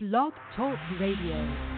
Blog Talk Radio.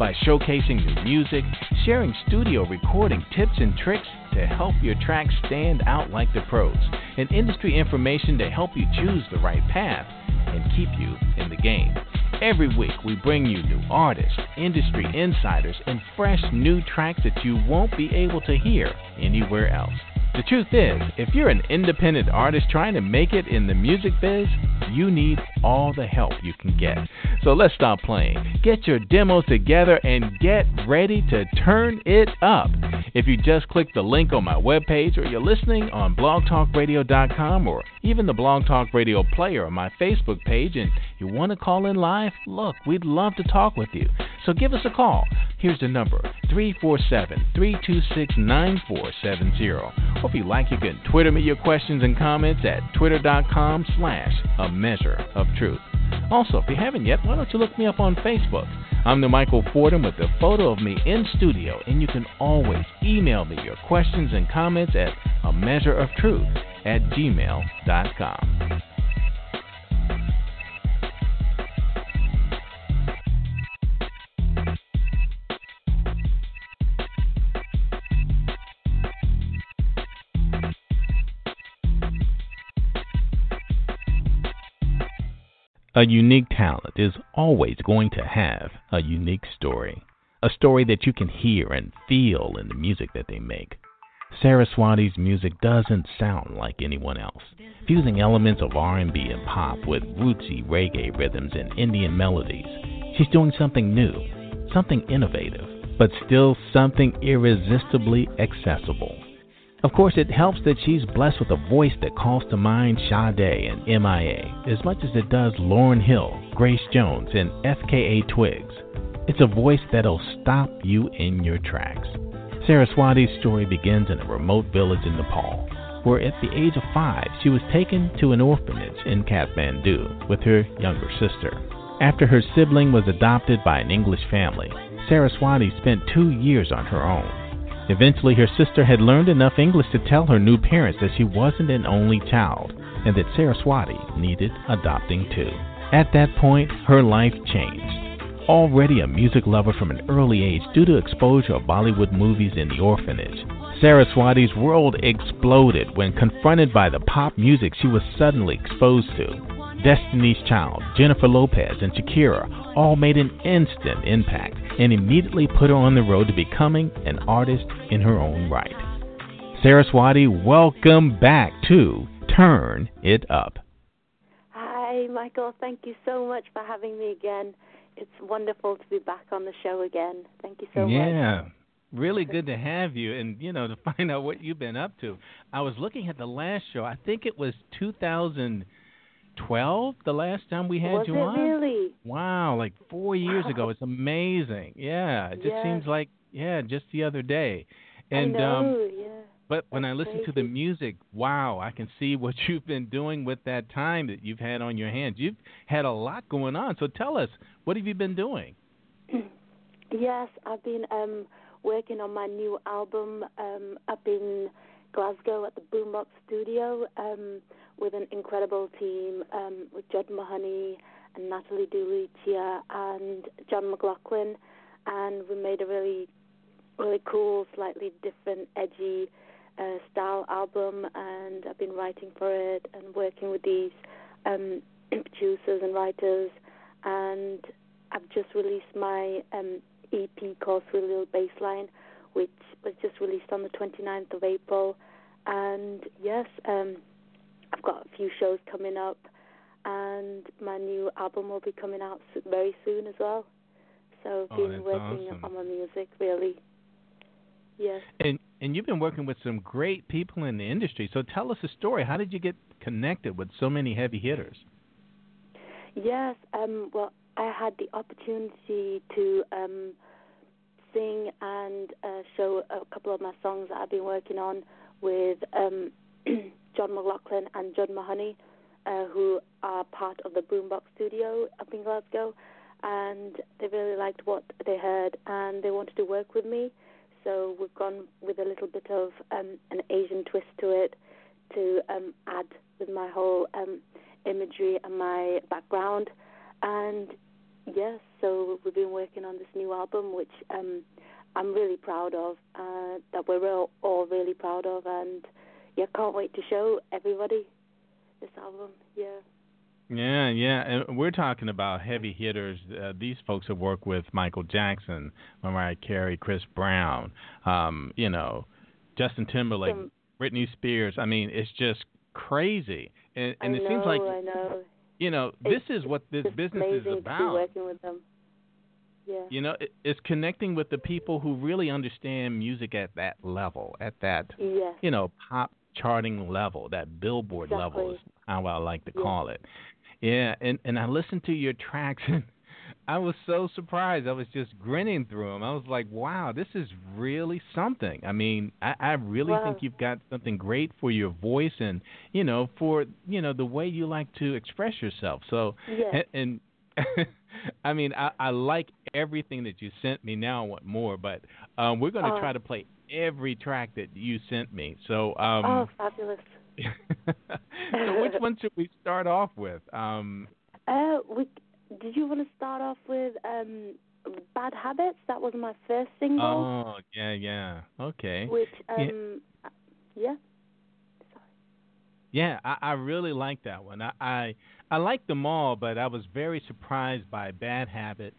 by showcasing new music, sharing studio recording tips and tricks to help your tracks stand out like the pros, and industry information to help you choose the right path and keep you in the game. Every week, we bring you new artists, industry insiders, and fresh new tracks that you won't be able to hear anywhere else. The truth is, if you're an independent artist trying to make it in the music biz, you need all the help you can get. So let's stop playing. Get your demos together and get ready to turn it up. If you just click the link on my webpage or you're listening on blogtalkradio.com or even the Blog Talk Radio player on my Facebook page and you want to call in live, look, we'd love to talk with you. So give us a call. Here's the number 347 326 9470. Or if you like, you can Twitter me your questions and comments at twitter.com slash a measure of truth. Also, if you haven't yet, why don't you look me up on Facebook? I'm the Michael Fordham with a photo of me in studio, and you can always email me your questions and comments at a measure of truth at gmail.com. A unique talent is always going to have a unique story. A story that you can hear and feel in the music that they make. Saraswati's music doesn't sound like anyone else, fusing elements of R&B and pop with rootsy reggae rhythms and Indian melodies. She's doing something new, something innovative, but still something irresistibly accessible. Of course, it helps that she's blessed with a voice that calls to mind Sade and MIA as much as it does Lauren Hill, Grace Jones, and FKA Twigs. It's a voice that'll stop you in your tracks. Saraswati's story begins in a remote village in Nepal, where at the age of five she was taken to an orphanage in Kathmandu with her younger sister. After her sibling was adopted by an English family, Saraswati spent two years on her own. Eventually, her sister had learned enough English to tell her new parents that she wasn't an only child and that Saraswati needed adopting too. At that point, her life changed. Already a music lover from an early age due to exposure of Bollywood movies in the orphanage, Saraswati's world exploded when confronted by the pop music she was suddenly exposed to. Destiny's Child, Jennifer Lopez, and Shakira all made an instant impact and immediately put her on the road to becoming an artist in her own right. Saraswati, welcome back to Turn It Up. Hi, Michael. Thank you so much for having me again. It's wonderful to be back on the show again. Thank you so yeah. much. Yeah. Really good to have you and you know to find out what you've been up to. I was looking at the last show. I think it was 2000 12 the last time we had Was you it on? really? Wow, like 4 years Wow. ago. It's amazing. Yeah, it just Yes. seems like yeah, just the other day. And I know, um yeah. but when I listen to the music, wow, I can see what you've been doing with that time that you've had on your hands. You've had a lot going on. So tell us, what have you been doing? Yes, I've been um working on my new album um up in Glasgow at the Boombox Studio um with an incredible team um with Judd Mahoney and Natalie DeLucia and John McLaughlin. And we made a really really cool, slightly different, edgy uh, style album. And I've been writing for it and working with these um producers and writers. And I've just released my um, EP called Sweet Little Bassline, which was just released on the 29th of April. And yes, um, I've got a few shows coming up, and my new album will be coming out very soon as well. So Oh, been working awesome. on my music really. Yes. And and you've been working with some great people in the industry. So tell us a story. How did you get connected with so many heavy hitters? Yes, um, well, I had the opportunity to um, sing and uh, show a couple of my songs that I've been working on with um, John McLaughlin and John Mahoney, uh, who are part of the Boombox Studio up in Glasgow, and they really liked what they heard and they wanted to work with me. So we've gone with a little bit of um, an Asian twist to it to um, add with my whole um, imagery and my background. And yes, so we've been working on this new album, which um, I'm really proud of, uh, that we're all, all really proud of, and yeah, can't wait to show everybody this album. Yeah. Yeah, yeah, and we're talking about heavy hitters. Uh, these folks have worked with Michael Jackson, Mariah Carey, Chris Brown, um, you know, Justin Timberlake, Some- Britney Spears. I mean, it's just crazy, and and it know, seems like know. you know It's this is what this business is to be about. working with them. Yeah. You know, it, it's connecting with the people who really understand music at that level, at that Yes. you know pop charting level, that Billboard level is how I like to Yeah. call it. Yeah, and and I listened to your tracks and I was so surprised. I was just grinning through them. I was like, "Wow, this is really something." I mean, I, I really Wow. think you've got something great for your voice and you know for you know the way you like to express yourself. So and, and I mean, I, I like everything that you sent me. Now I want more, but um, we're going to Oh. try to play every track that you sent me. So, um, oh, fabulous. so which one should we start off with? Um, Uh, we, did you want to start off with um, Bad Habits? That was my first single. oh, yeah, yeah. Okay. Which, Yeah. um, yeah. Yeah, I, I really like that one. I, I I like them all, but I was very surprised by Bad Habit,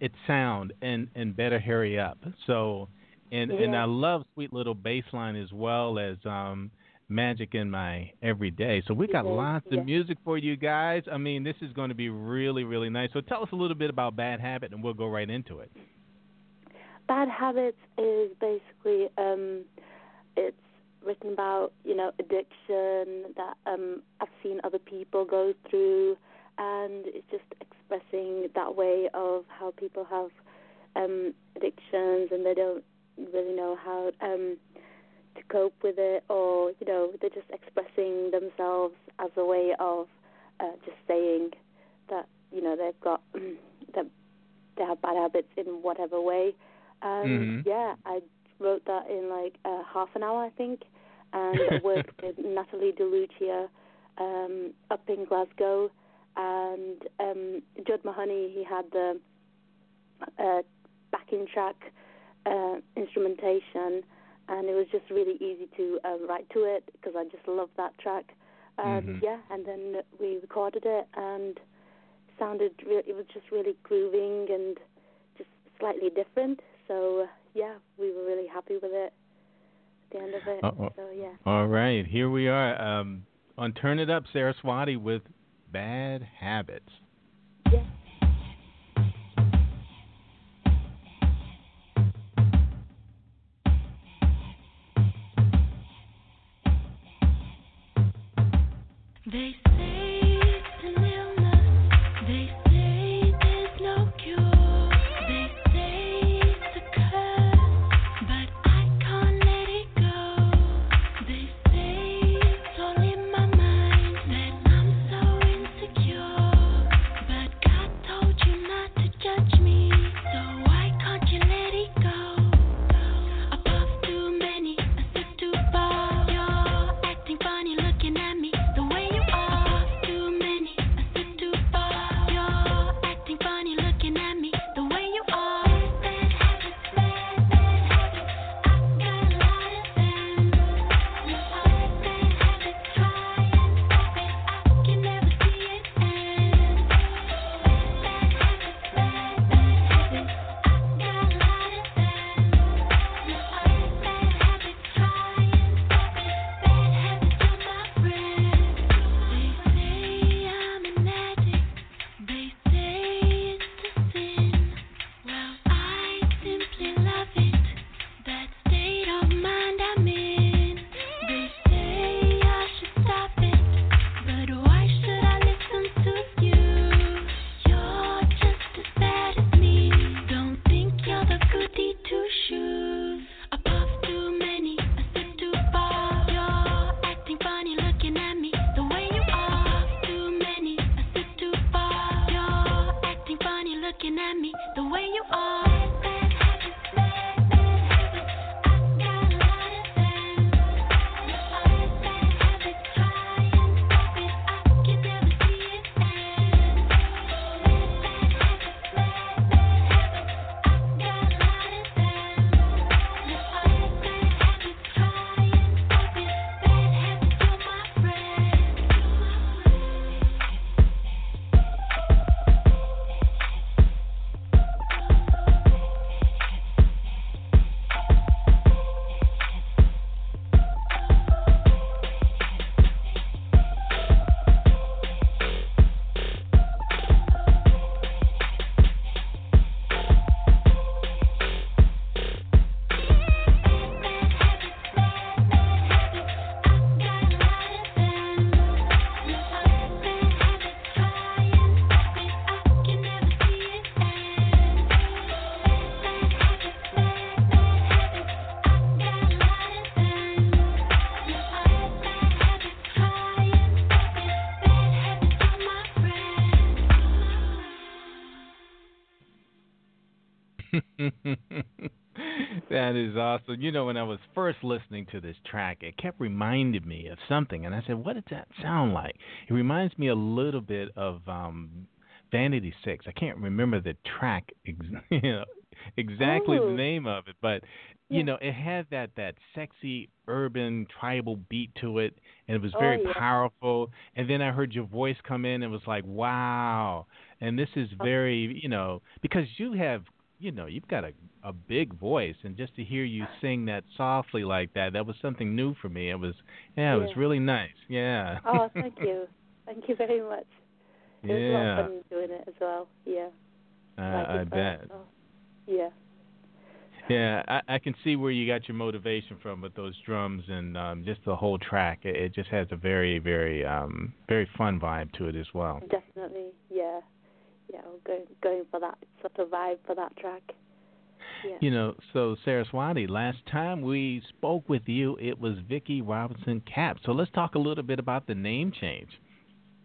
its sound, and and Better Hurry Up. So, and and I love Sweet Little Bassline as well as um Magic in My Everyday. So we got Mhm, lots yeah. of music for you guys. I mean, this is going to be really really nice. So tell us a little bit about Bad Habit, and we'll go right into it. Bad Habits is basically um, it's written about you know addiction that um, I've seen other people go through, and it's just expressing that way of how people have um, addictions and they don't really know how um, to cope with it, or you know they're just expressing themselves as a way of uh, just saying that you know they've got that they have bad habits in whatever way. And Mhm. yeah, I wrote that in like uh, half an hour, I think, and I worked with Natalie DeLucia um, up in Glasgow, and um, Judd Mahoney he had the uh, backing track uh, instrumentation, and it was just really easy to um, write to it because I just love that track. Um, Mhm. Yeah, and then we recorded it, and sounded re- it was just really grooving and just slightly different. So uh, yeah, we were really happy with it at the end of it. Uh-oh. So yeah. All right, here we are um, on Turn It Up, Saraswati with Bad Habits. Yeah. They is awesome. You know, when I was first listening to this track, it kept reminding me of something, and I said, "What does that sound like?" It reminds me a little bit of um, Vanity Six. I can't remember the track, ex- you know, exactly the Oh. name of it, but you Yeah. know, it had that that sexy urban tribal beat to it, and it was very Oh, yeah. powerful. And then I heard your voice come in, and it was like, "Wow!" And this is Oh. very, you know, because you have you know, you've got a a big voice, and just to hear you sing that softly like that, that was something new for me. It was, yeah, it was really nice. Yeah. Oh, thank you. Thank you very much. It was a lot of fun doing it as well. Yeah. uh, Like I bet. oh, yeah. Yeah, I, I can see where you got your motivation from with those drums and um, just the whole track. It, it just has a very, very, um, very fun vibe to it as well. Definitely. Yeah. Yeah. I'm going going for that sort of vibe for that track. You know, so Saraswati, last time we spoke with you, it was Vicky Robinson Cap. So let's talk a little bit about the name change,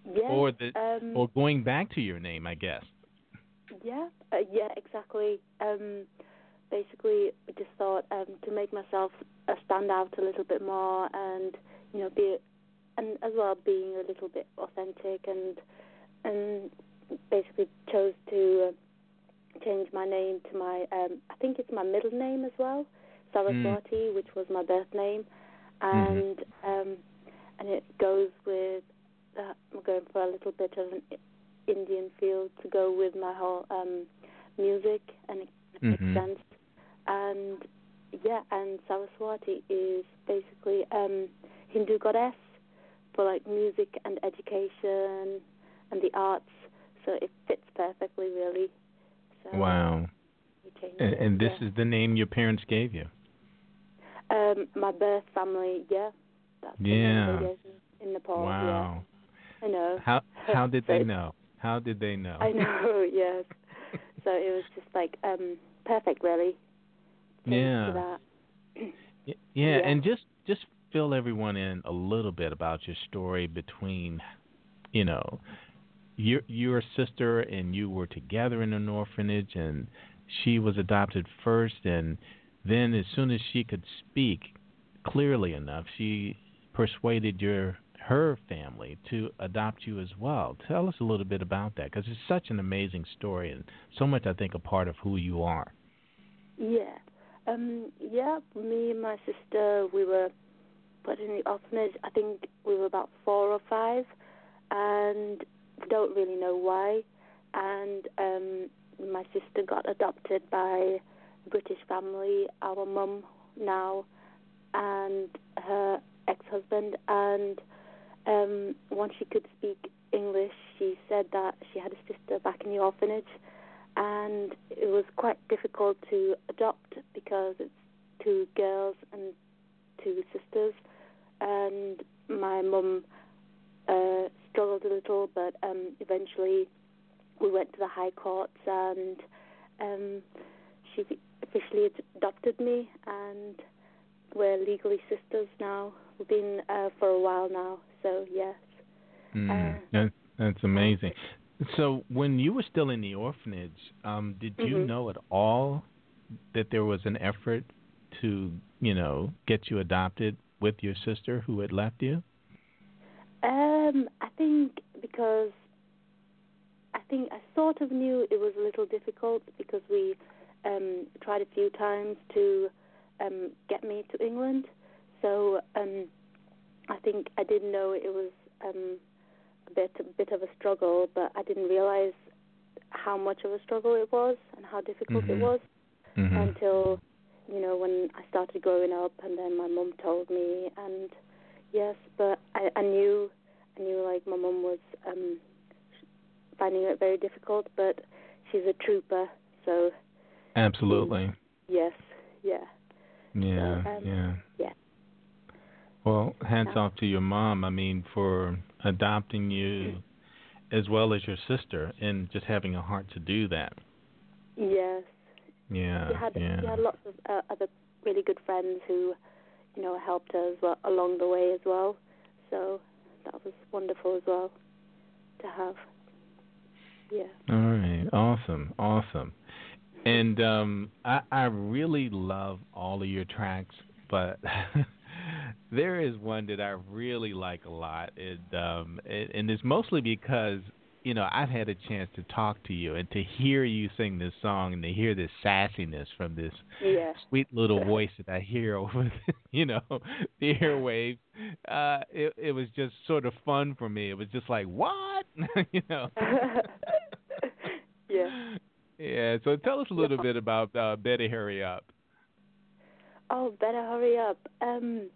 yeah. or the, um, or going back to your name, I guess. Yeah, uh, yeah, exactly. Um, basically, I just thought um, to make myself uh, stand out a little bit more, and you know, be and as well being a little bit authentic and and basically chose to uh, change my name to my um, I think it's my middle name as well, Saraswati, which was my birth name, and um, and it goes with uh, I'm going for a little bit of an Indian feel to go with my whole um, music, and it makes Mhm. sense. And yeah, and Saraswati is basically um, Hindu goddess for like music and education and the arts, so it fits perfectly, really. So Wow. And, and this yeah. is the name your parents gave you. um, my birth family, yeah. That's Yeah. in Nepal. Wow. Yeah, I know. How how did So they know? How did they know? I know, yes. so it was just like um perfect, really. Yeah. Yeah, Yeah. and just just fill everyone in a little bit about your story between, you know, your your sister and you were together in an orphanage, and she was adopted first, and then as soon as she could speak clearly enough, she persuaded your her family to adopt you as well. Tell us a little bit about that because it's such an amazing story and so much I think a part of who you are. Yeah. Um, yeah, me and my sister, we were put in the orphanage. I think we were about four or five, and we don't really know why. And um, my sister got adopted by a British family, our mum now, and her ex-husband. And um, once she could speak English, she said that she had a sister back in the orphanage and it was quite difficult to adopt because it's two girls and two sisters, and my mum uh, struggled a little, but um, eventually we went to the high courts and um, she officially adopted me, and we're legally sisters now. We've been uh, for a while now, so yes. Mm, Uh, that, that's amazing. So, when you were still in the orphanage, um, did you Mhm. know at all that there was an effort to, you know, get you adopted with your sister who had left you? Um, I think because I think I sort of knew it was a little difficult because we um, tried a few times to um, get me to England. So um, I think I didn't know it was um, a bit a bit of a struggle, but I didn't realize how much of a struggle it was and how difficult Mhm. it was Mm-hmm. until you know when I started growing up, and then my mum told me, and yes, but I, I knew, I knew like my mum was um, finding it very difficult, but she's a trooper, so Absolutely. yes, yeah, Yeah, um, yeah. yeah. Well, hats Yeah. off to your mom. I mean, for adopting you as well as your sister and just having a heart to do that. yes. Yeah, we had yeah. we had lots of uh, other really good friends who, you know, helped us well, along the way as well. So that was wonderful as well to have. Yeah. All right, awesome, awesome. And um, I, I really love all of your tracks, but there is one that I really like a lot, and um, and, and it's mostly because you know I've had a chance to talk to you and to hear you sing this song and to hear this sassiness from this Yeah. sweet little voice that I hear over, the, you know, the airwaves. Uh, it it was just sort of fun for me. It was just like what, you know. yeah. Yeah. So tell us a little bit about uh, Better Hurry Up. Oh, better hurry up. Um,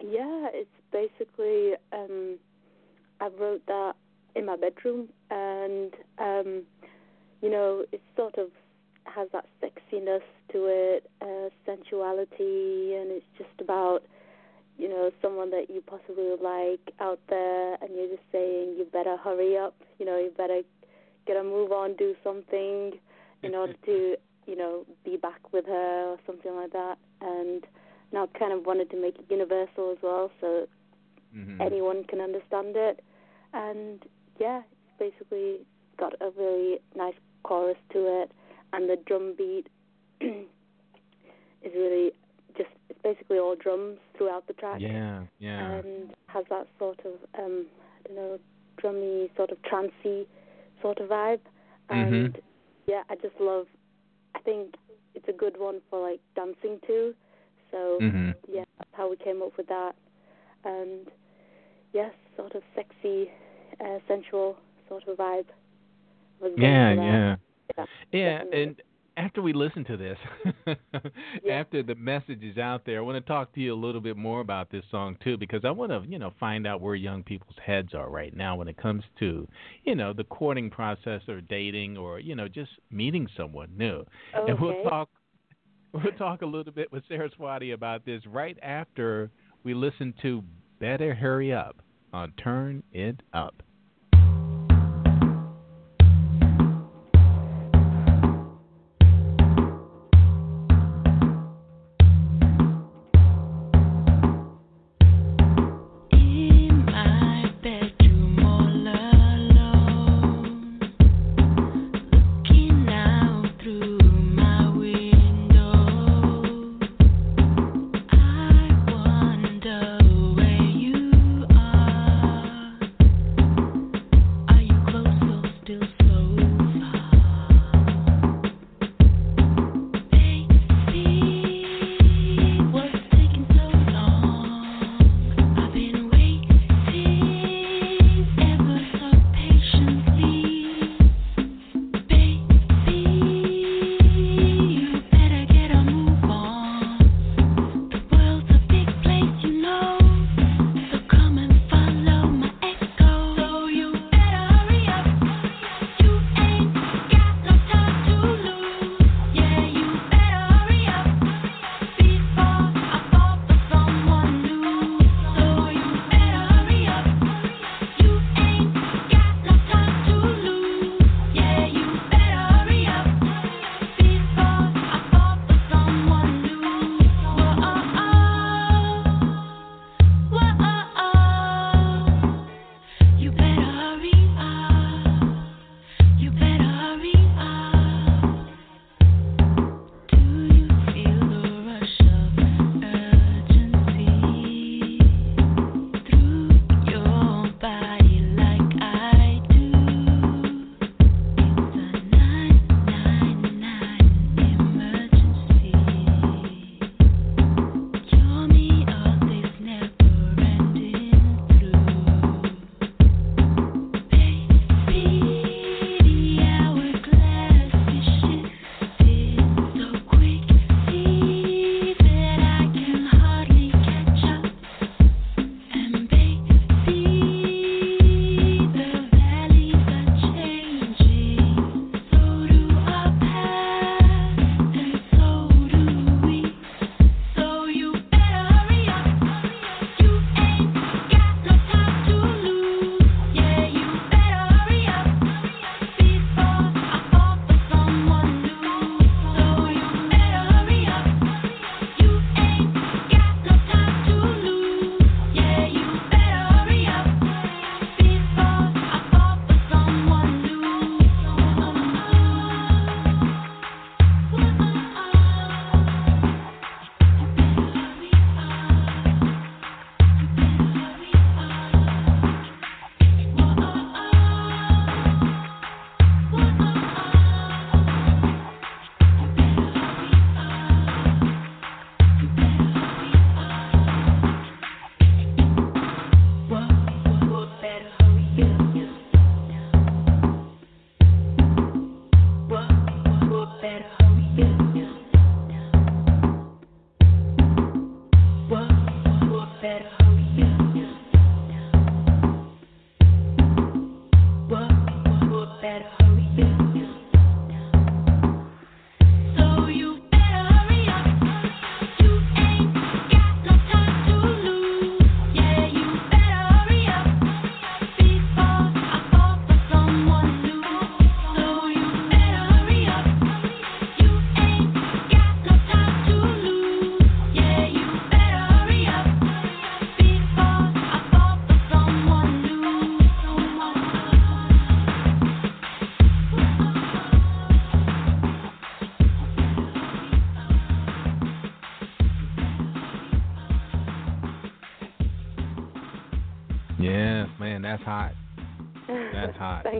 yeah, it's basically um, I wrote that in my bedroom, and um, you know, it sort of has that sexiness to it, uh, sensuality, and it's just about you know someone that you possibly would like out there, and you're just saying you better hurry up. You know, you better get a move on, do something in order to you know be back with her or something like that. And now I kind of wanted to make it universal as well, so Mm-hmm. anyone can understand it. And yeah, it's basically got a really nice chorus to it, and the drum beat is really just it's basically all drums throughout the track, Yeah. Yeah. and has that sort of um I don't know drummy, sort of trancey sort of vibe. Mhm. And yeah, I just love. I think it's a good one for like dancing to. So Mhm. yeah, that's how we came up with that. And yes, sort of sexy, uh, sensual sort of vibe. Yeah, yeah. Yeah, Yeah, and after we listen to this, Yeah. after the message is out there, I want to talk to you a little bit more about this song too, because I want to, you know, find out where young people's heads are right now when it comes to, you know, the courting process or dating or, you know, just meeting someone new. And we'll talk, we'll talk a little bit with Saraswati about this right after we listen to "Better Hurry Up" on Turn It Up.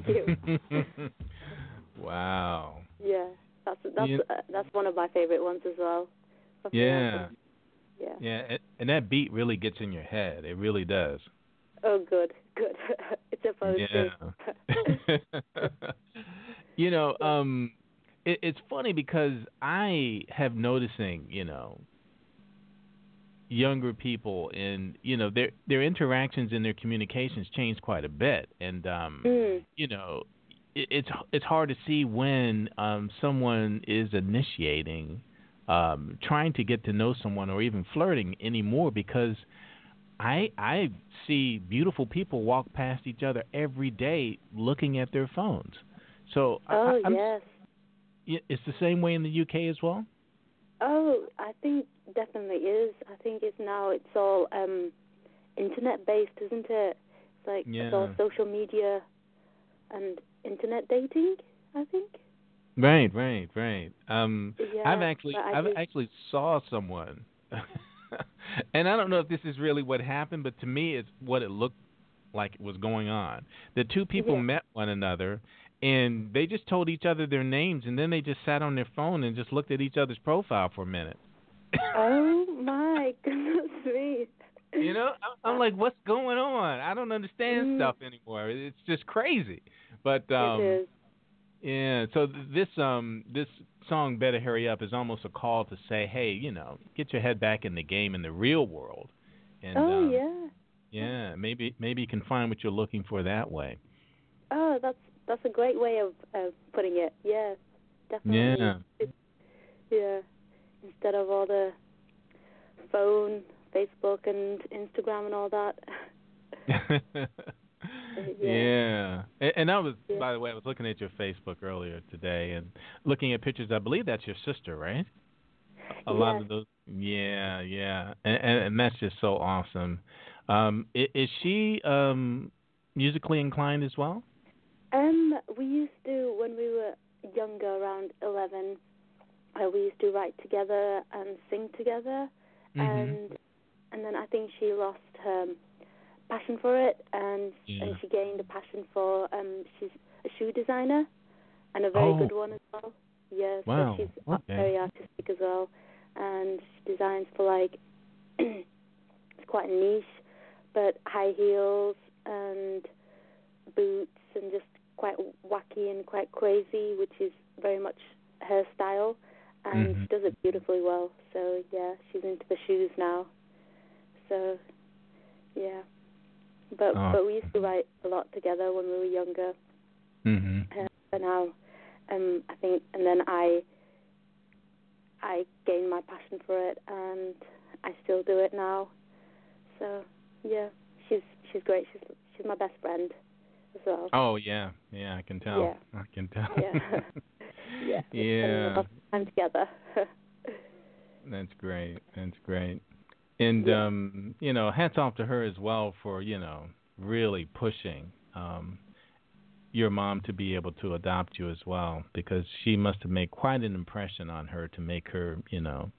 Thank you. wow. Yeah, that's that's You- uh, that's one of my favorite ones as well. Yeah. Yeah. Yeah, and- and that beat really gets in your head. It really does. Oh, good, good. it's supposed Yeah. to. you know, um, it, it's funny because I have noticing, you know, younger people and you know their their interactions and their communications change quite a bit, and um, mm. you know, it, it's it's hard to see when um someone is initiating, um, trying to get to know someone or even flirting anymore because. I I see beautiful people walk past each other every day looking at their phones. So I- Oh I'm, yes. it's the same way in the UK as well. Oh, I think definitely is. I think it's now it's all um internet based, isn't it? It's like it's all social media and internet dating. I think. Right, right, right. Um, Yeah. I've actually I've just- actually saw someone, and I don't know if this is really what happened, but to me, it's what it looked like was going on. The two people Yeah. met one another, and they just told each other their names, and then they just sat on their phone and just looked at each other's profile for a minute. Oh my goodness me. You know, I'm, I'm like, what's going on? I don't understand Mm. stuff anymore. It's just crazy. But um, it is. yeah, so this um this song "Better Hurry Up" is almost a call to say, hey, you know, get your head back in the game in the real world. And oh um, yeah. yeah, maybe maybe you can find what you're looking for that way. Oh, that's that's a great way of uh, putting it. Yeah, definitely. Yeah. It, yeah. Instead of all the phone, Facebook, and Instagram and all that. yeah. And, and I was, Yeah. by the way, I was looking at your Facebook earlier today and looking at pictures. I believe that's your sister, right? A lot of those. Yeah, yeah, and, and, and that's just so awesome. Um, is, is she um musically inclined as well? Um, we used to when we were younger, around eleven. Uh, we used to write together and sing together, Mm-hmm. and and then I think she lost her passion for it, and Yeah. and she gained a passion for um she's a shoe designer, and a very Oh. good one as well. Yeah, Wow, so she's okay. very artistic as well, and she designs for like it's quite niche, but high heels and boots and just quite wacky and quite crazy, which is very much her style, and Mhm. she does it beautifully well. So yeah, she's into the shoes now. So yeah, but Oh. but we used to write a lot together when we were younger. Mm-hmm. Uh, but now, um, I think, and then I, I gained my passion for it, and I still do it now. So yeah, she's she's great. She's she's my best friend well. Oh yeah, yeah, I can tell. Yeah. I can tell. Yeah. yeah. Yeah. time together. That's great. That's great. And Yeah. um, you know, hats off to her as well for, you know, really pushing um your mom to be able to adopt you as well because she must have made quite an impression on her to make her, you know,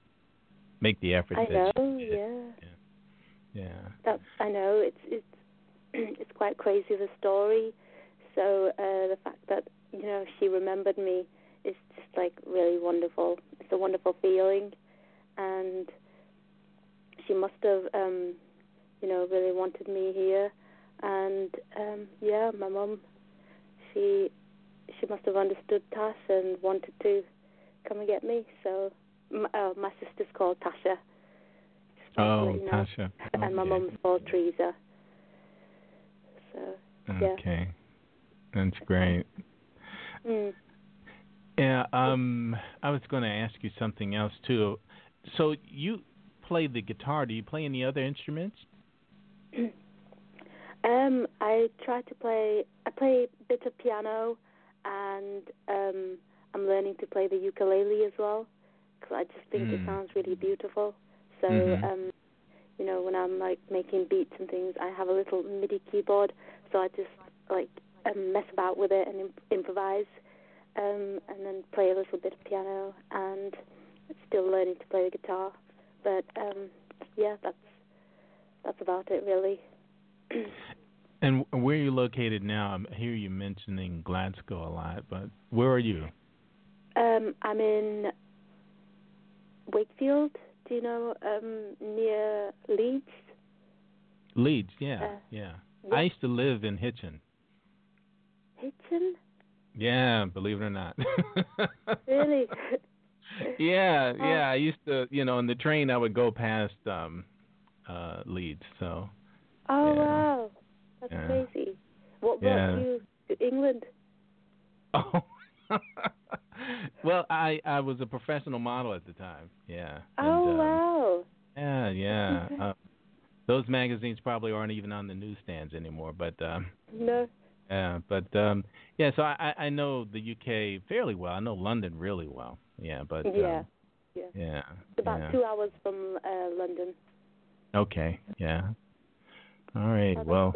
make the effort I know. did. Yeah. Yeah. That I know it's it's it's quite crazy the story. So uh, the fact that you know she remembered me is just like really wonderful. It's a wonderful feeling, and she must have um, you know really wanted me here. And um, yeah, my mum, she she must have understood Tash and wanted to come and get me. So m uh, my sister's called Tasha. Oh, you know Tasha. and my Okay. mum's called Teresa. So yeah. Okay. That's great. mm. Yeah, um I was going to ask you something else too. So you play the guitar. Do you play any other instruments? um, I try to play. I play a bit of piano, and um, I'm learning to play the ukulele as well because I just think it Mm. sounds really beautiful. So Mhm. um, you know, when I'm like making beats and things, I have a little MIDI keyboard, so I just like um, mess about with it and imp- improvise, um, and then play a little bit of piano, and still learning to play the guitar. But um, yeah, that's that's about it really. And where are you located now? I hear you mentioning Glasgow a lot, but where are you? Um, I'm in Wakefield. Do you know um, near Leeds? Leeds, yeah, Uh, yeah. yeah. I used to live in Hitchin. Hitchin? Yeah, believe it or not. Really? yeah, Oh. yeah. I used to, you know, on the train I would go past um uh Leeds, so oh Yeah. wow, that's Yeah. crazy. What brought Yeah. you to England? Oh. Well, I I was a professional model at the time. Yeah. And, oh um, wow. Yeah, yeah. uh, those magazines probably aren't even on the newsstands anymore, but um No. yeah, but um yeah, so I I I know the UK fairly well. I know London really well. Yeah, but Yeah. um, Yeah. yeah. It's about yeah. two hours from uh, London. Okay, yeah. All right. That's Well.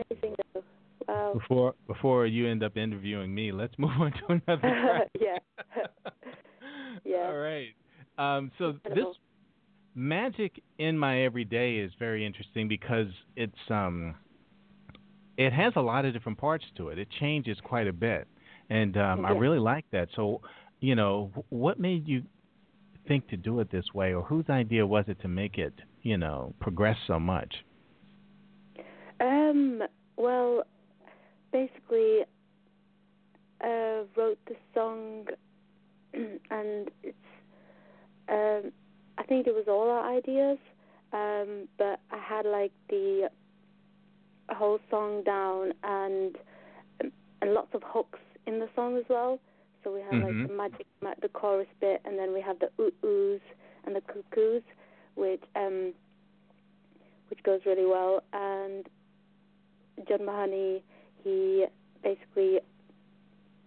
Wow. before before you end up interviewing me, let's move on to another. Yeah. Yeah. All right. Um, so this magic in my everyday is very interesting because it's um it has a lot of different parts to it. It changes quite a bit, and um, I really like that. So, you know, what made you think to do it this way, or whose idea was it to make it, you know, progress so much? Um. Well, basically, uh, wrote the song, and it's. Um, I think it was all our ideas, um, but I had like the whole song down and and lots of hooks in the song as well. So we have Mhm. like the magic, ma- the chorus bit, and then we have the ooh oohs and the cuckoos, which um, which goes really well. And John Mahoney, he basically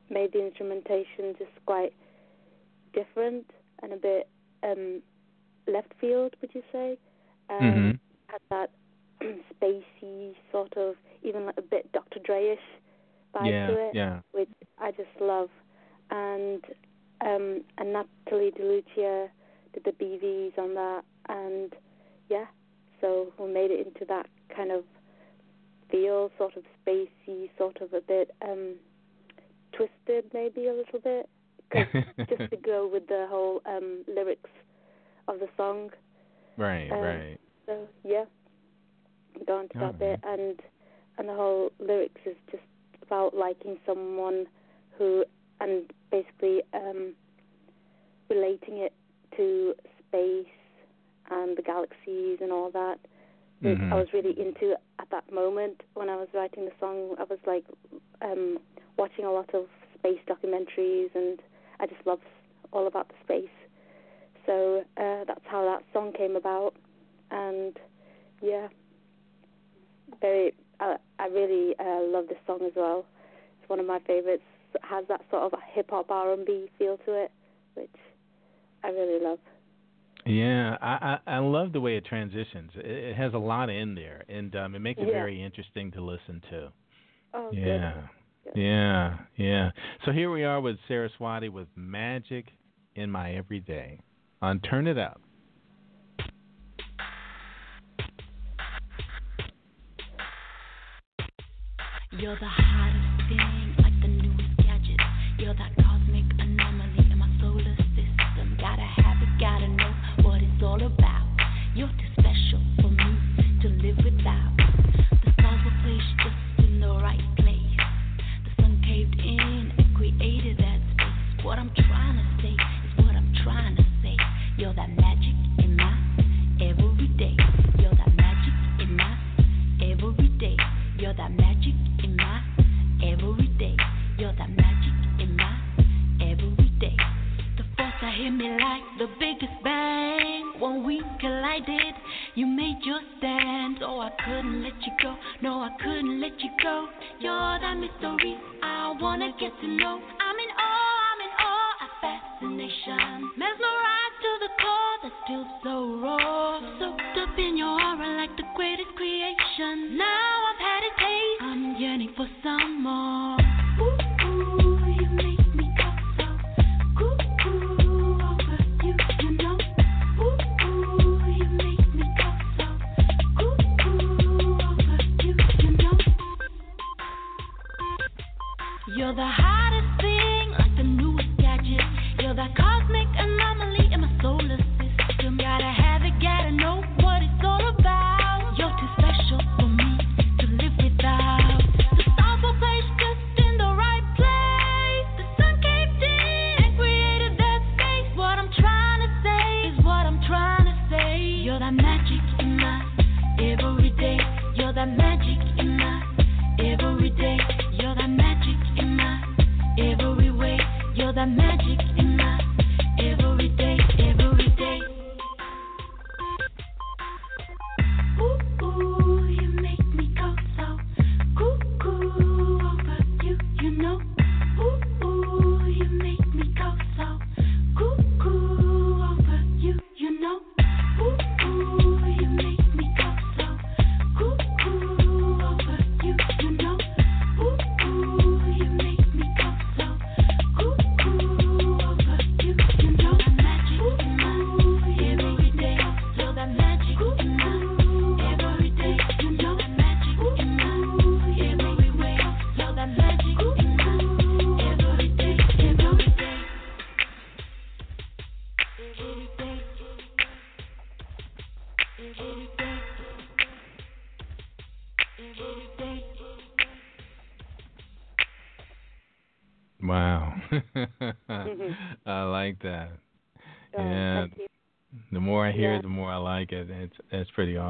made the instrumentation just quite different and a bit um, left field, would you say? Um, Mhm. Had that spacey sort of, even like a bit Dr. Dre-ish vibe yeah, to it, yeah. which I just love. And um, and Natalie DeLucia did the BVs on that, and yeah, so we made it into that kind of feel, sort of spacey, sort of a bit um, twisted, maybe a little bit, just to go with the whole um, lyrics of the song. right, um, right. So yeah, go on to that bit, and and the whole lyrics is just about liking someone who, and basically um, relating it to space and the galaxies and all that. Which Mhm. I was really into at that moment when I was writing the song. I was like um, watching a lot of space documentaries, and I just love all about the space. So uh, that's how that song came about, and yeah, very. I I really uh, love this song as well. It's one of my favorites. It has that sort of hip hop R and B feel to it, which I really love. Yeah, I, I I love the way it transitions. It, it has a lot in there, and um, it makes it Yeah. very interesting to listen to. Oh, Yeah, good. yeah, yeah. So here we are with Saraswati with "Magic in My Everyday" on "Turn It Up." You're the hottest What I'm trying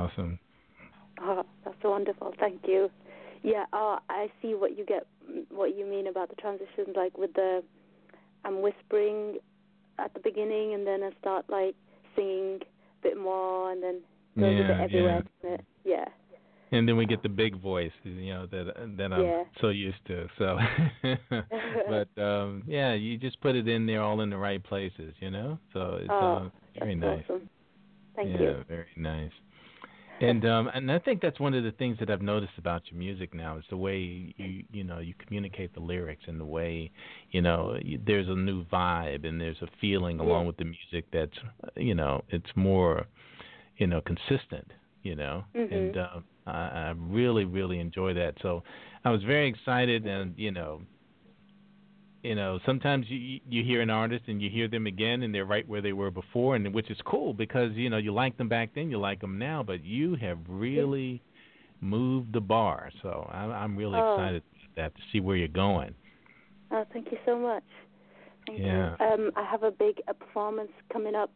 awesome. Oh, that's wonderful. Thank you. Yeah. Oh, I see what you get, what you mean about the transitions. Like with the, I'm whispering at the beginning, and then I start like singing a bit more, and then goes a bit everywhere. yeah. it? Yeah. And then we get the big voice, you know, that that I'm Yeah. so used to. So, but um yeah, you just put it in there, all in the right places, you know. So it's Oh, uh, very nice. awesome. Thank yeah, you. very nice. And um and I think that's one of the things that I've noticed about your music now is the way you you know you communicate the lyrics and the way you know you, there's a new vibe and there's a feeling Yeah. along with the music that's uh, you know it's more you know consistent you know and Mhm. uh, I, I really really enjoy that so I was very excited and you know you know sometimes you you hear an artist and you hear them again and they're right where they were before and which is cool because you know you like them back then you like them now but you have really moved the bar so I'm I'm really Oh. excited that to see where you're going Oh, thank you so much. Thank Yeah. you. Um, I have a big uh, performance coming up.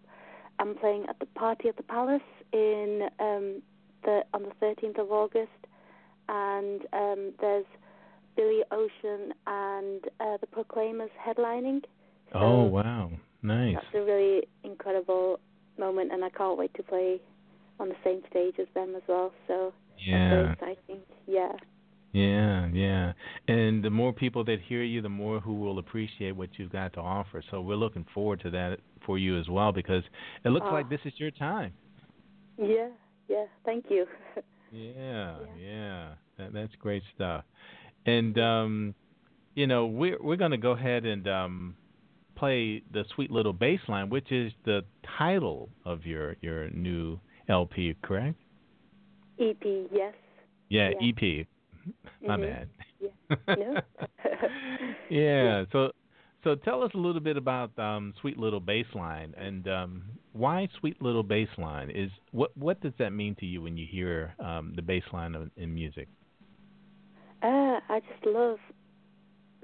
I'm playing at the Party at the Palace in um, the on the 13th of August, and um, there's Billy Ocean and uh, the Proclaimers headlining. oh wow nice That's a really incredible moment, and I can't wait to play on the same stage as them as well. So that's yeah very exciting. Yeah. Yeah, yeah. And the more people that hear you, the more who will appreciate what you've got to offer. So we're looking forward to that for you as well because it looks Ah. like this is your time. Yeah. Yeah. Thank you. Yeah, yeah. That, that's great stuff. And um you know, we're we're going to go ahead and um play the sweet little bass line, which is the title of your your new LP, correct? EP. Yes. Yeah, Yeah. EP. My Mhm. bad. Yeah. No. yeah. So so tell us a little bit about um, Sweet Little Bassline and um, why Sweet Little Bassline is what what does that mean to you when you hear um, the bassline of, in music? Uh, I just love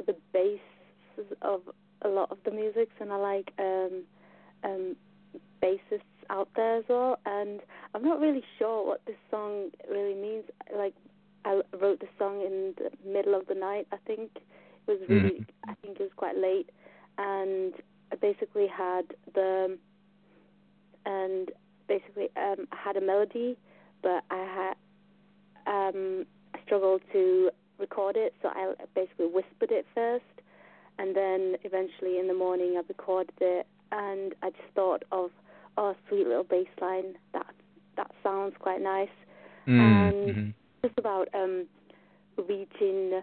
the bass of a lot of the music, and I like um, um, bassists out there as well. And I'm not really sure what this song really means. Like, I wrote the song in the middle of the night. I think it was really. Mhm. I think it was quite late, and I basically had the and basically um, I had a melody, but I had um, I struggled to record it, so I basically whispered it first, and then eventually in the morning I recorded it, and I just thought of oh sweet little bass line. That that sounds quite nice, And- Mhm. just about um reaching,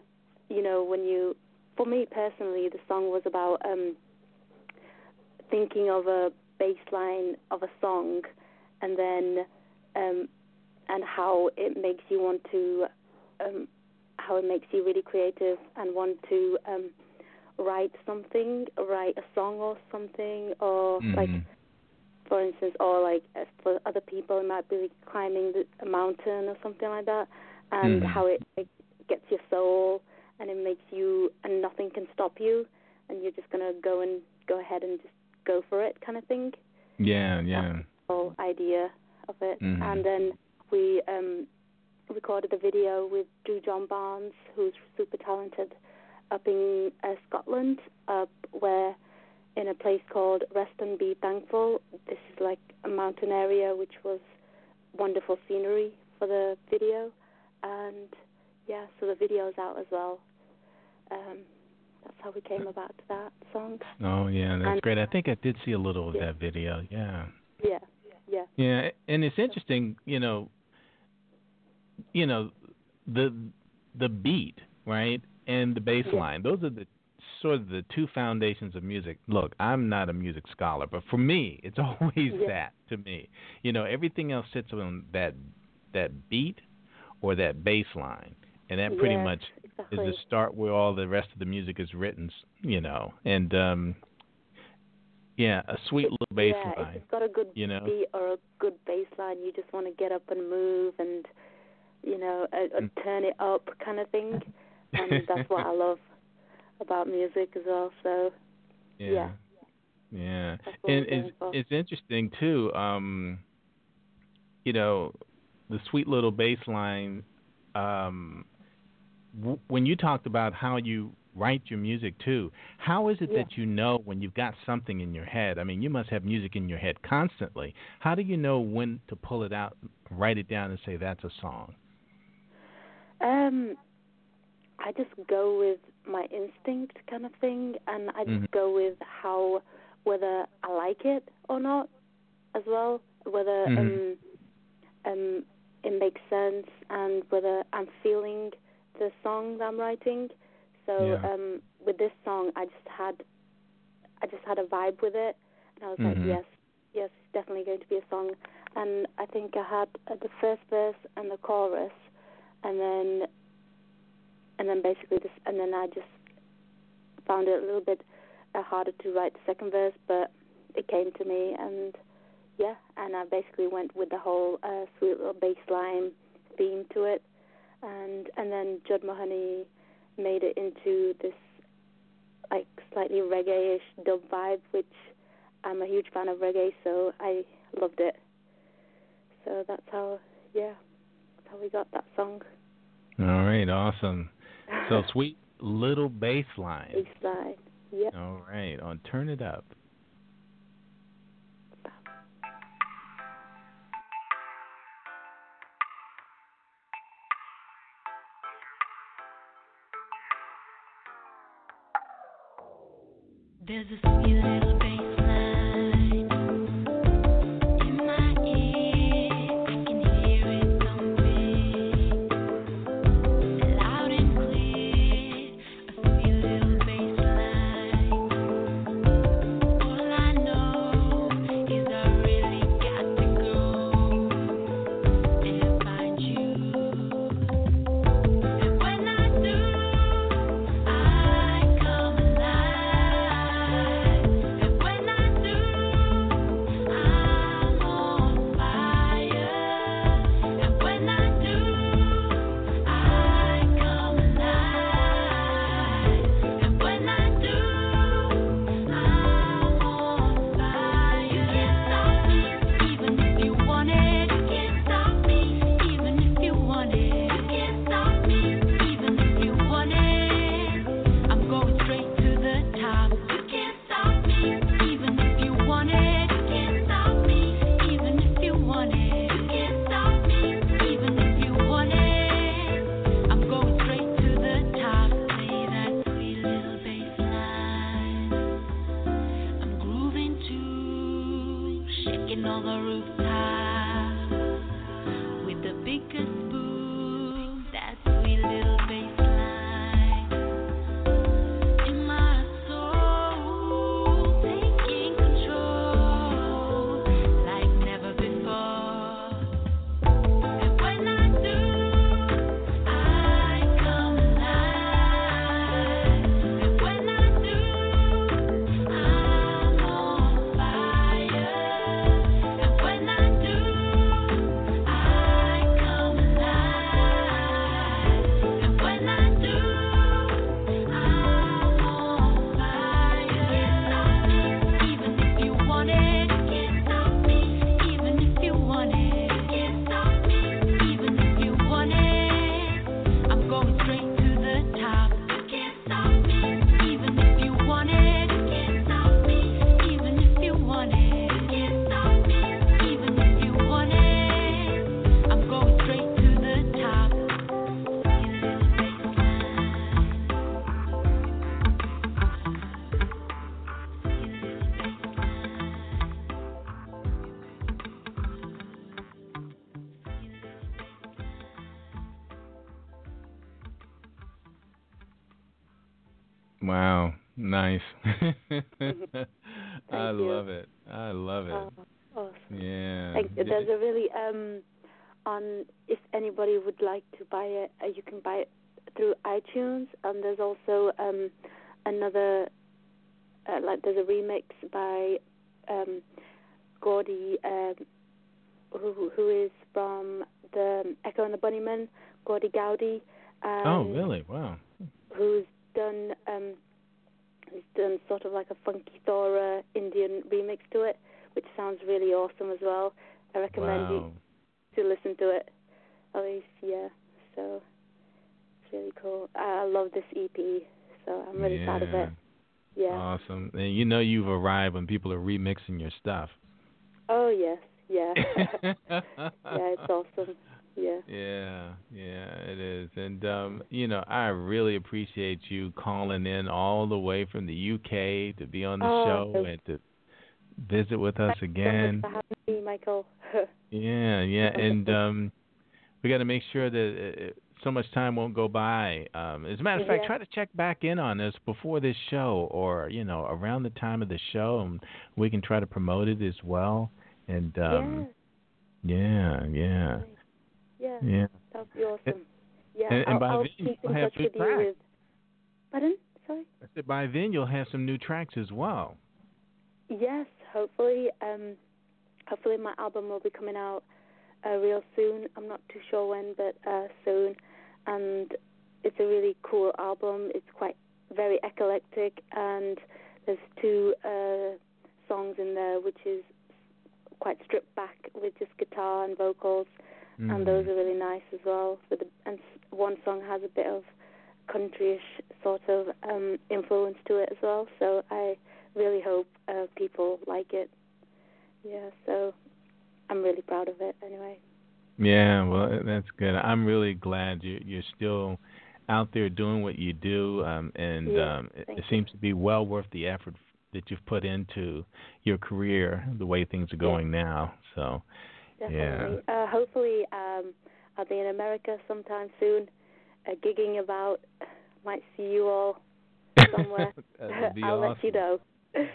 you know, when you for me personally the song was about um thinking of a bass line of a song and then um and how it makes you want to um how it makes you really creative and want to um write something, write a song or something or like Mhm. for instance, or like uh, for other people, it might be like climbing the, a mountain or something like that, and Mhm. how it, it gets your soul and it makes you, and nothing can stop you, and you're just gonna go and go ahead and just go for it, kind of thing. Yeah, yeah. Whole idea of it, Mhm. and then we um recorded the video with Drew John Barnes, who's super talented, up in uh, Scotland, up where in a place called Rest and Be Thankful. This is like a mountain area, which was wonderful scenery for the video, and yeah, so the video's out as well. Um, that's how we came about that song. Oh yeah, that's And- great. I think I did see a little of Yeah. that video. Yeah. Yeah, yeah, Yeah, and it's interesting, you know, you know, the the beat, right, and the bass line. Those are the sort of the two foundations of music. Look, I'm not a music scholar, but for me, it's always Yeah. that to me. You know, everything else sits on that that beat or that bass line, and that pretty Yes, much exactly. is the start where all the rest of the music is written. You know, and um yeah, a sweet little bass yeah, line. if it's got a good you know? beat or a good bass line, you just want to get up and move and you know uh, uh, Mm. turn it up kind of thing. And that's what I love about music as well. So Yeah. Yeah. Yeah. And it's for. it's interesting too, um you know, the sweet little bass line um w- when you talked about how you write your music too, how is it Yeah. that you know when you've got something in your head? I mean, you must have music in your head constantly. How do you know when to pull it out, write it down and say that's a song? Um, I just go with my instinct kind of thing, and I just Mhm. go with how whether I like it or not, as well. Whether Mhm. um um it makes sense, and whether I'm feeling the song that I'm writing. So Yeah. um with this song, I just had I just had a vibe with it, and I was Mhm. like, yes, yes, it's definitely going to be a song. And I think I had uh, the first verse and the chorus, and then and then basically this and then I just found it a little bit uh, harder to write the second verse, but it came to me and yeah, and I basically went with the whole uh, sweet little bass line theme to it, and and then Judd Mahoney made it into this like slightly reggae-ish dub vibe, which I'm a huge fan of reggae, so I loved it. So that's how, yeah, how we got that song. All right, awesome. So sweet little bass line. Bass line, yeah. All right, on Turn It Up. There's a sweet little bass you calling in all the way from the UK to be on the Oh, show and to visit with us again. So much for having me, Michael. Yeah, yeah, and um, we got to make sure that uh, so much time won't go by. Um, as a matter of fact, Yeah. try to check back in on us before this show, or you know, around the time of the show, and we can try to promote it as well. And um, yeah, yeah, yeah. Yeah. yeah. That'd be awesome. Yeah. and- and I'll, by I'll keep in have touch with you with. Pardon? Sorry. I said by then you'll have some new tracks as well. Yes, hopefully. Um, hopefully my album will be coming out uh, real soon. I'm not too sure when, but uh, soon. And it's a really cool album. It's quite very eclectic, and there's two uh, songs in there which is quite stripped back with just guitar and vocals, and those Mm. are really nice as well. With the, and one song has a bit of countryish sort of um, influence to it as well. So I really hope uh, people like it. Yeah, so I'm really proud of it anyway. Yeah, well, that's good. I'm really glad you you're still out there doing what you do, um, and Yeah, um, it, it seems to be well worth the effort that you've put into your career, the way things are going now. So, Definitely. Uh, hopefully, um, I'll be in America sometime soon, uh, gigging about. Might see you all somewhere. that would be I'll awesome. let you know.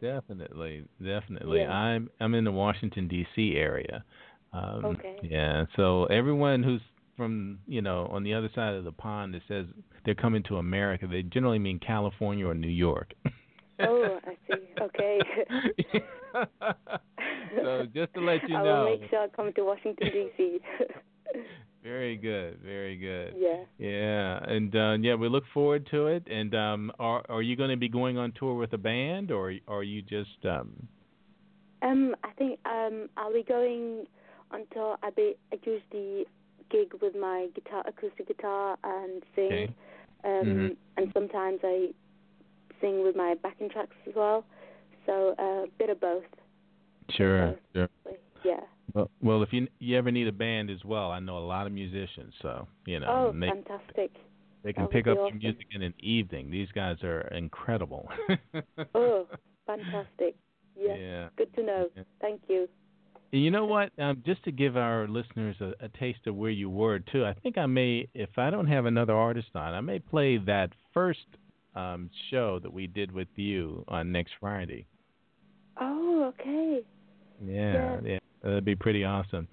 Definitely, definitely. Yeah. I'm I'm in the Washington D.C. area. Um, Okay. Yeah. So everyone who's from you know on the other side of the pond that says they're coming to America, they generally mean California or New York. oh, I see. Okay. so just to let you I know. I will make sure I come to Washington D.C. Very good, very good. yeah. Yeah, and uh, yeah, we look forward to it. And um, are are you going to be going on tour with a band, or are you just um, Um, I think um I'll be going until I be I usually gig with my guitar, acoustic guitar, and sing. Okay. Um, Mhm. and sometimes I sing with my backing tracks as well. So a uh, bit of both. sure, sure? Yeah. Well, well, if you you ever need a band as well, I know a lot of musicians, so you know oh, they fantastic. they can that pick up your music in an evening. These guys are incredible. Oh, fantastic. Yeah. Yeah. Good to know. Yeah. Thank you. You know what? Um, just to give our listeners a, a taste of where you were too, I think I may, if I don't have another artist on, I may play that first um, show that we did with you on next Friday. Oh, okay. Yeah, yeah, that'd be pretty awesome.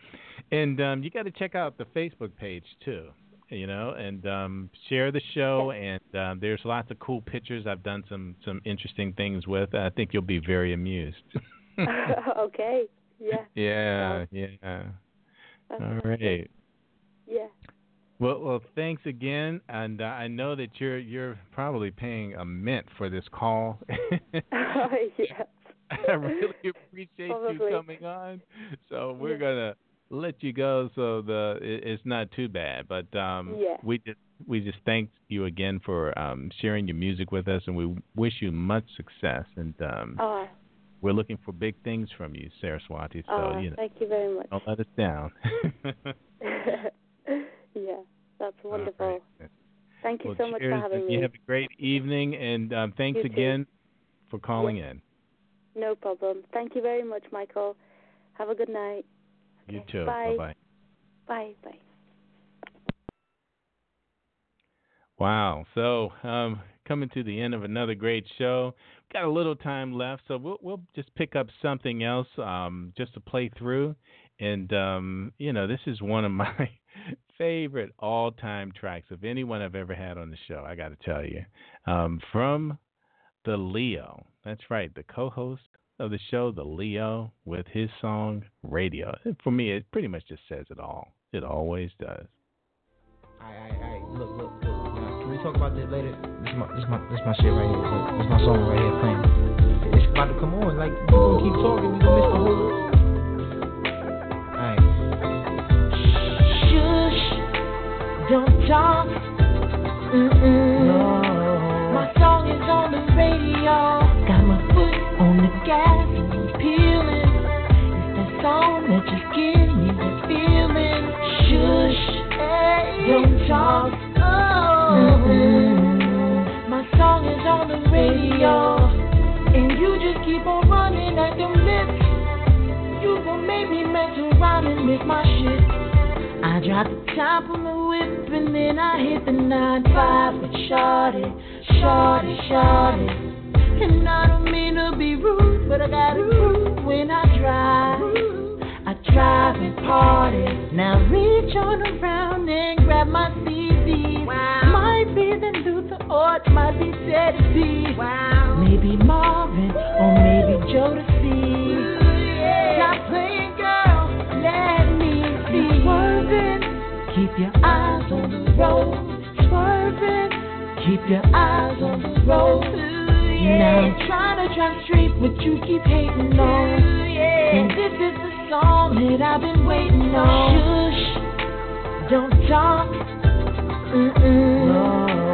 And um, you got to check out the Facebook page too. You know, and um, share the show. And um, there's lots of cool pictures. I've done some some interesting things with. I think you'll be very amused. okay. Yeah. yeah, yeah. All fantastic. right. Yeah. Well, well, thanks again, and uh, I know that you're you're probably paying a mint for this call. yes. I really appreciate you coming on. So we're Yeah. gonna let you go, so the it, it's not too bad. But um, Yeah. we just we just thank you again for um, sharing your music with us, and we wish you much success. And um, Oh, we're looking for big things from you, Saraswati. So oh, you know, thank you very much. don't let us down. yeah, that's wonderful. right. Thank you Well, so much for having me. You have a great evening, and um, thanks You too. again for calling in. No problem. Thank you very much, Michael. Have a good night. You Okay, too. bye. bye. Bye. Bye. Wow. So, um, coming to the end of another great show. Got a little time left, so we'll we'll just pick up something else um, just to play through. And um, you know, this is one of my favorite all-time tracks of anyone I've ever had on the show. I got to tell you, um, from the Leo. That's right, the co-host of the show, the Leo, with his song Radio. For me, it pretty much just says it all. It always does. I, I, I, look, look, look. Now, can we talk about this later? This my, this my, this my shit right here. Look, this my song right here playing. It's about to come on. Like you gonna keep talking, we gonna miss the whole. Shush, don't talk. Mm-mm. No. My song is on the radio. Don't My song is on the radio, and you just keep on running. You gon' make me and miss my shit. I drop the top of my whip and then I hit the 9-5 with Shorty, Shorty, Shorty. And I don't mean to be rude, but I gotta prove when I drive. I drive and party. Now reach on around and grab my CD. Might be the Luther or it might be Teddy B. Maybe Marvin or maybe Jodeci. Stop playing, girl. Let me see. Swerving. Keep your eyes on the road. Swerving. Keep your eyes on the road. Now I'm trying to drive straight, but you keep hating on. And this is the song that I've been waiting on. Shush. Don't talk. Mm-mm. My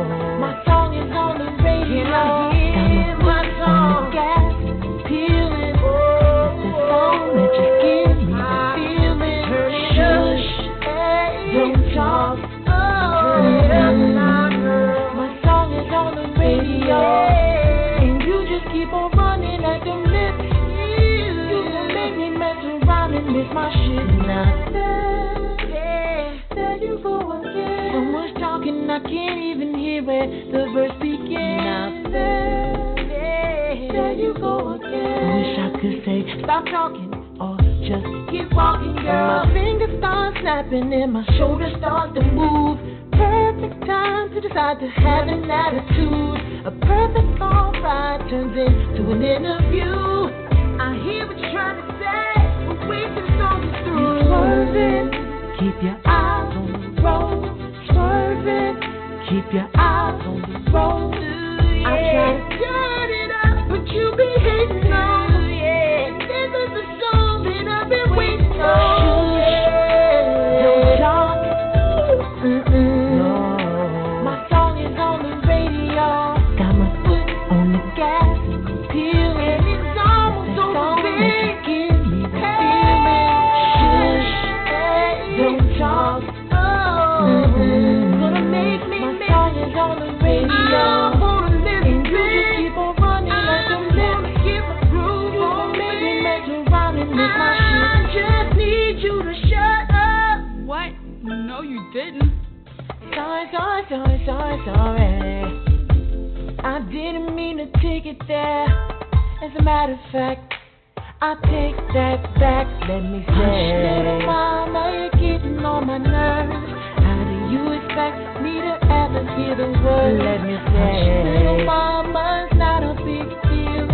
don't a big deal.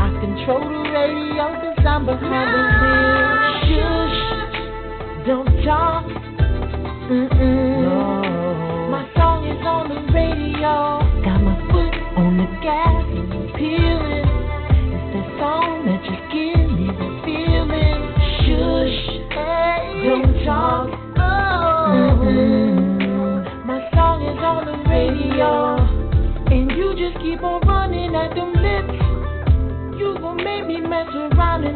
I control the radio design but the deal. Don't talk. Mm-mm.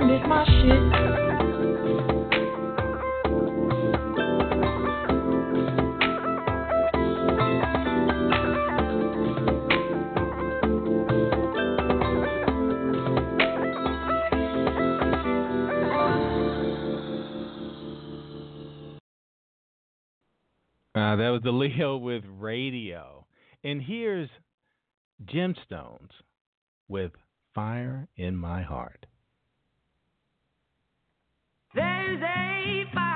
Miss my shit. Uh, that was the Leo with radio. And here's Gemstones with Fire in My Heart. There's a fire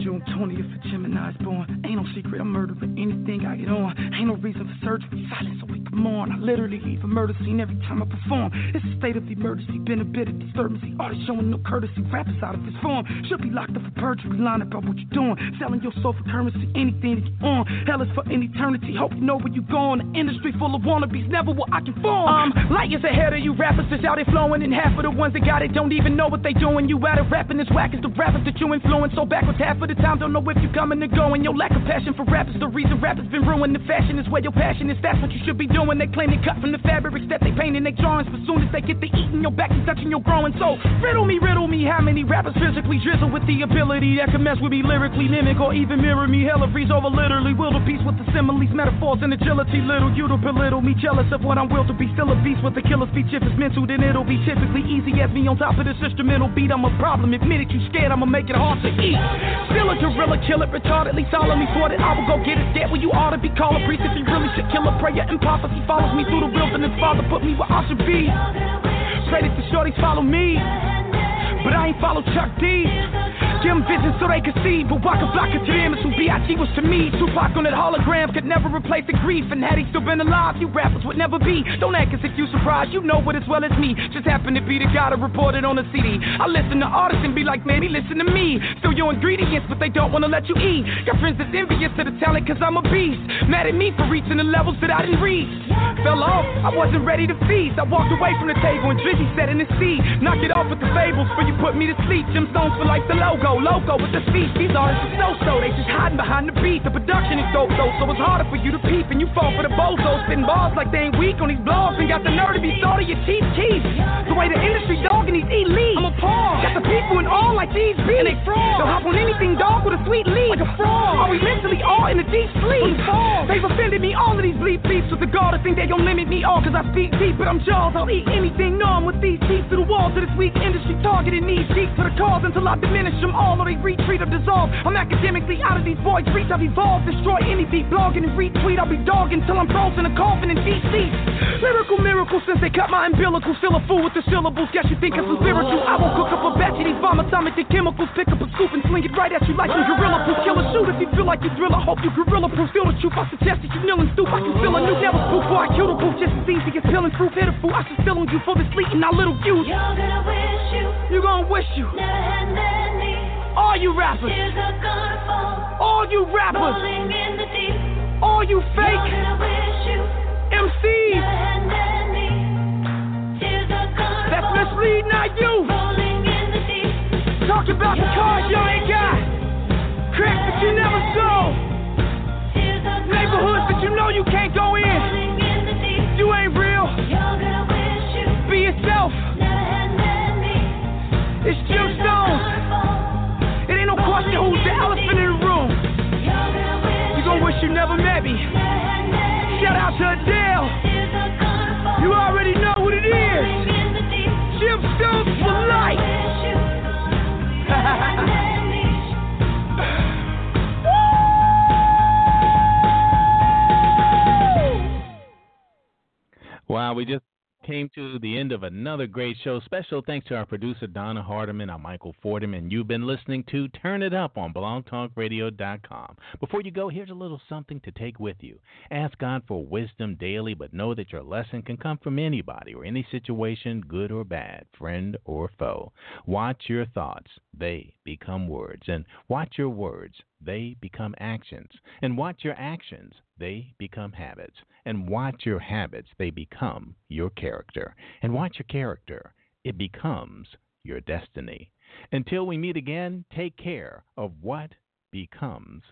June 20th for Gemini's born. Ain't no secret, I'm murdering anything I get on. Ain't no reason for surgery, silence so we can mourn. I literally leave a murder scene every time I perform. It's a state of emergency, been a bit of disturbancy. Artists showing no courtesy, rappers out of his form. Should be locked up for perjury, line about what you're doing. Selling your soul for currency, anything that you on. Hell is for an eternity, hope you know where you going. Industry full of wannabes, never will I conform. Um, light years ahead of you rappers that's out here flowing, and half of the ones that got it don't even know what they doing. You out of rapping as whack as the rappers that you influence. So backwards half of the time, don't know if you coming or going. Your lack of passion for rap is the reason rap has been ruined. The fashion is where your passion is, that's what you should be doing. They claim they cut from the fabrics that they paint in their drawings, but soon as they get to eating your back and touching your growing. So riddle me, riddle me, how many rappers physically drizzle with the ability that can mess with me lyrically, mimic or even mirror me? Hell, freeze over literally, will the piece with the similes, metaphors, and agility. Little you to belittle me, jealous of what I'm will to be. Still a beast with a killer speech. If it's mental, then it'll be typically easy as me on top of this instrumental beat. I'm a problem. Admit it, you scared, I'ma make it hard to eat. Still a gorilla, kill it, retardedly, solemnly for it. I will go get it, dead where you ought to be. Call a priest if you really should kill a prayer and prophecy follows me through the wilderness. Father, put me where I should be. Pray that the shorties follow me. But I ain't follow Chuck D. Give them vision so they can see. But Waka Flocka to them is who B.I.G. was to me. Tupac on that hologram could never replace the grief. And had he still been alive, you rappers would never be. Don't act as if you surprised. You know it as well as me. Just happen to be the guy that reported on the CD. I listen to artists and be like, man, he listen to me. Still your ingredients, but they don't wanna let you eat. Got friends that's envious of the talent, cause I'm a beast. Mad at me for reaching the levels that I didn't reach. Fell off, I wasn't ready to feast. I walked away from the table and Drizzy sat in the seat. Knock it off with the fables, for you put me to sleep. Gemstones for like the logo, logo with the speech. These artists are so so, they just hiding behind the beat. The production is dope though, so it's harder for you to peep. And you fall for the bozos, spitting bars like they ain't weak on these blogs. And got the nerve to be thought of your teeth, teeth. The way the industry dog and these elite. I'm a paw. Got the people in all like these beats. And they fraud. They'll hop on anything dog with a sweet lead. Like a fraud. Are we mentally all in the deep sleep? They've offended me, all of these bleep beeps. With the guard, I think they gon' limit me all, cause I speak deep. But I'm Jaws, I'll eat anything. No, I'm with these teeth to the walls of this weak industry. Targeting these deep to the cause until I diminish them all or they retreat or dissolve. I'm academically out of these boys' reach. I've evolved, destroy any beat, blogging and retweet. I'll be dogging till I'm frozen in a coffin in sleep. Lyrical miracle since they cut my umbilical. Still a fool with the syllables. Guess you think I'm spiritual. I will cook up a batch of these vomitomic chemicals. Pick up a scoop and sling it right at you like some gorilla proof. Kill a shoot if you feel like you drill. I hope you gorilla proof. Feel the truth. I suggest that you kneel and stoop. I can feel a new devil's proof before I kill the proof. Just as easy as peeling a fool. I should still on you for this and not little you. You're gonna wish you You gon' wish you. never had me. All you rappers. Tears are gonna fall, All you rappers. rolling in the deep. All you You're gonna wish you MCs. never had me. Tears are gonna That's fall, misleading, not you. rolling in the deep. Talk about the cars you ain't got. Cracks that you never saw. Neighborhoods that you know you can't go in. You ain't real. Be yourself. It's Gemstones. It ain't no question who's the elephant in the room. You're gonna wish You gon' wish you never met me. Shout out to Adele. You already know Wow, we just came to the end of another great show. Special thanks to our producer, Donna Hardiman. I'm Michael Fordham, and you've been listening to Turn It Up on BlogTalkRadio.com. Before you go, here's a little something to take with you. Ask God for wisdom daily, but know that your lesson can come from anybody or any situation, good or bad, friend or foe. Watch your thoughts, they become words. And watch your words, they become actions. And watch your actions, they become habits. And watch your habits, they become your character. And watch your character, it becomes your destiny. Until we meet again, take care of what becomes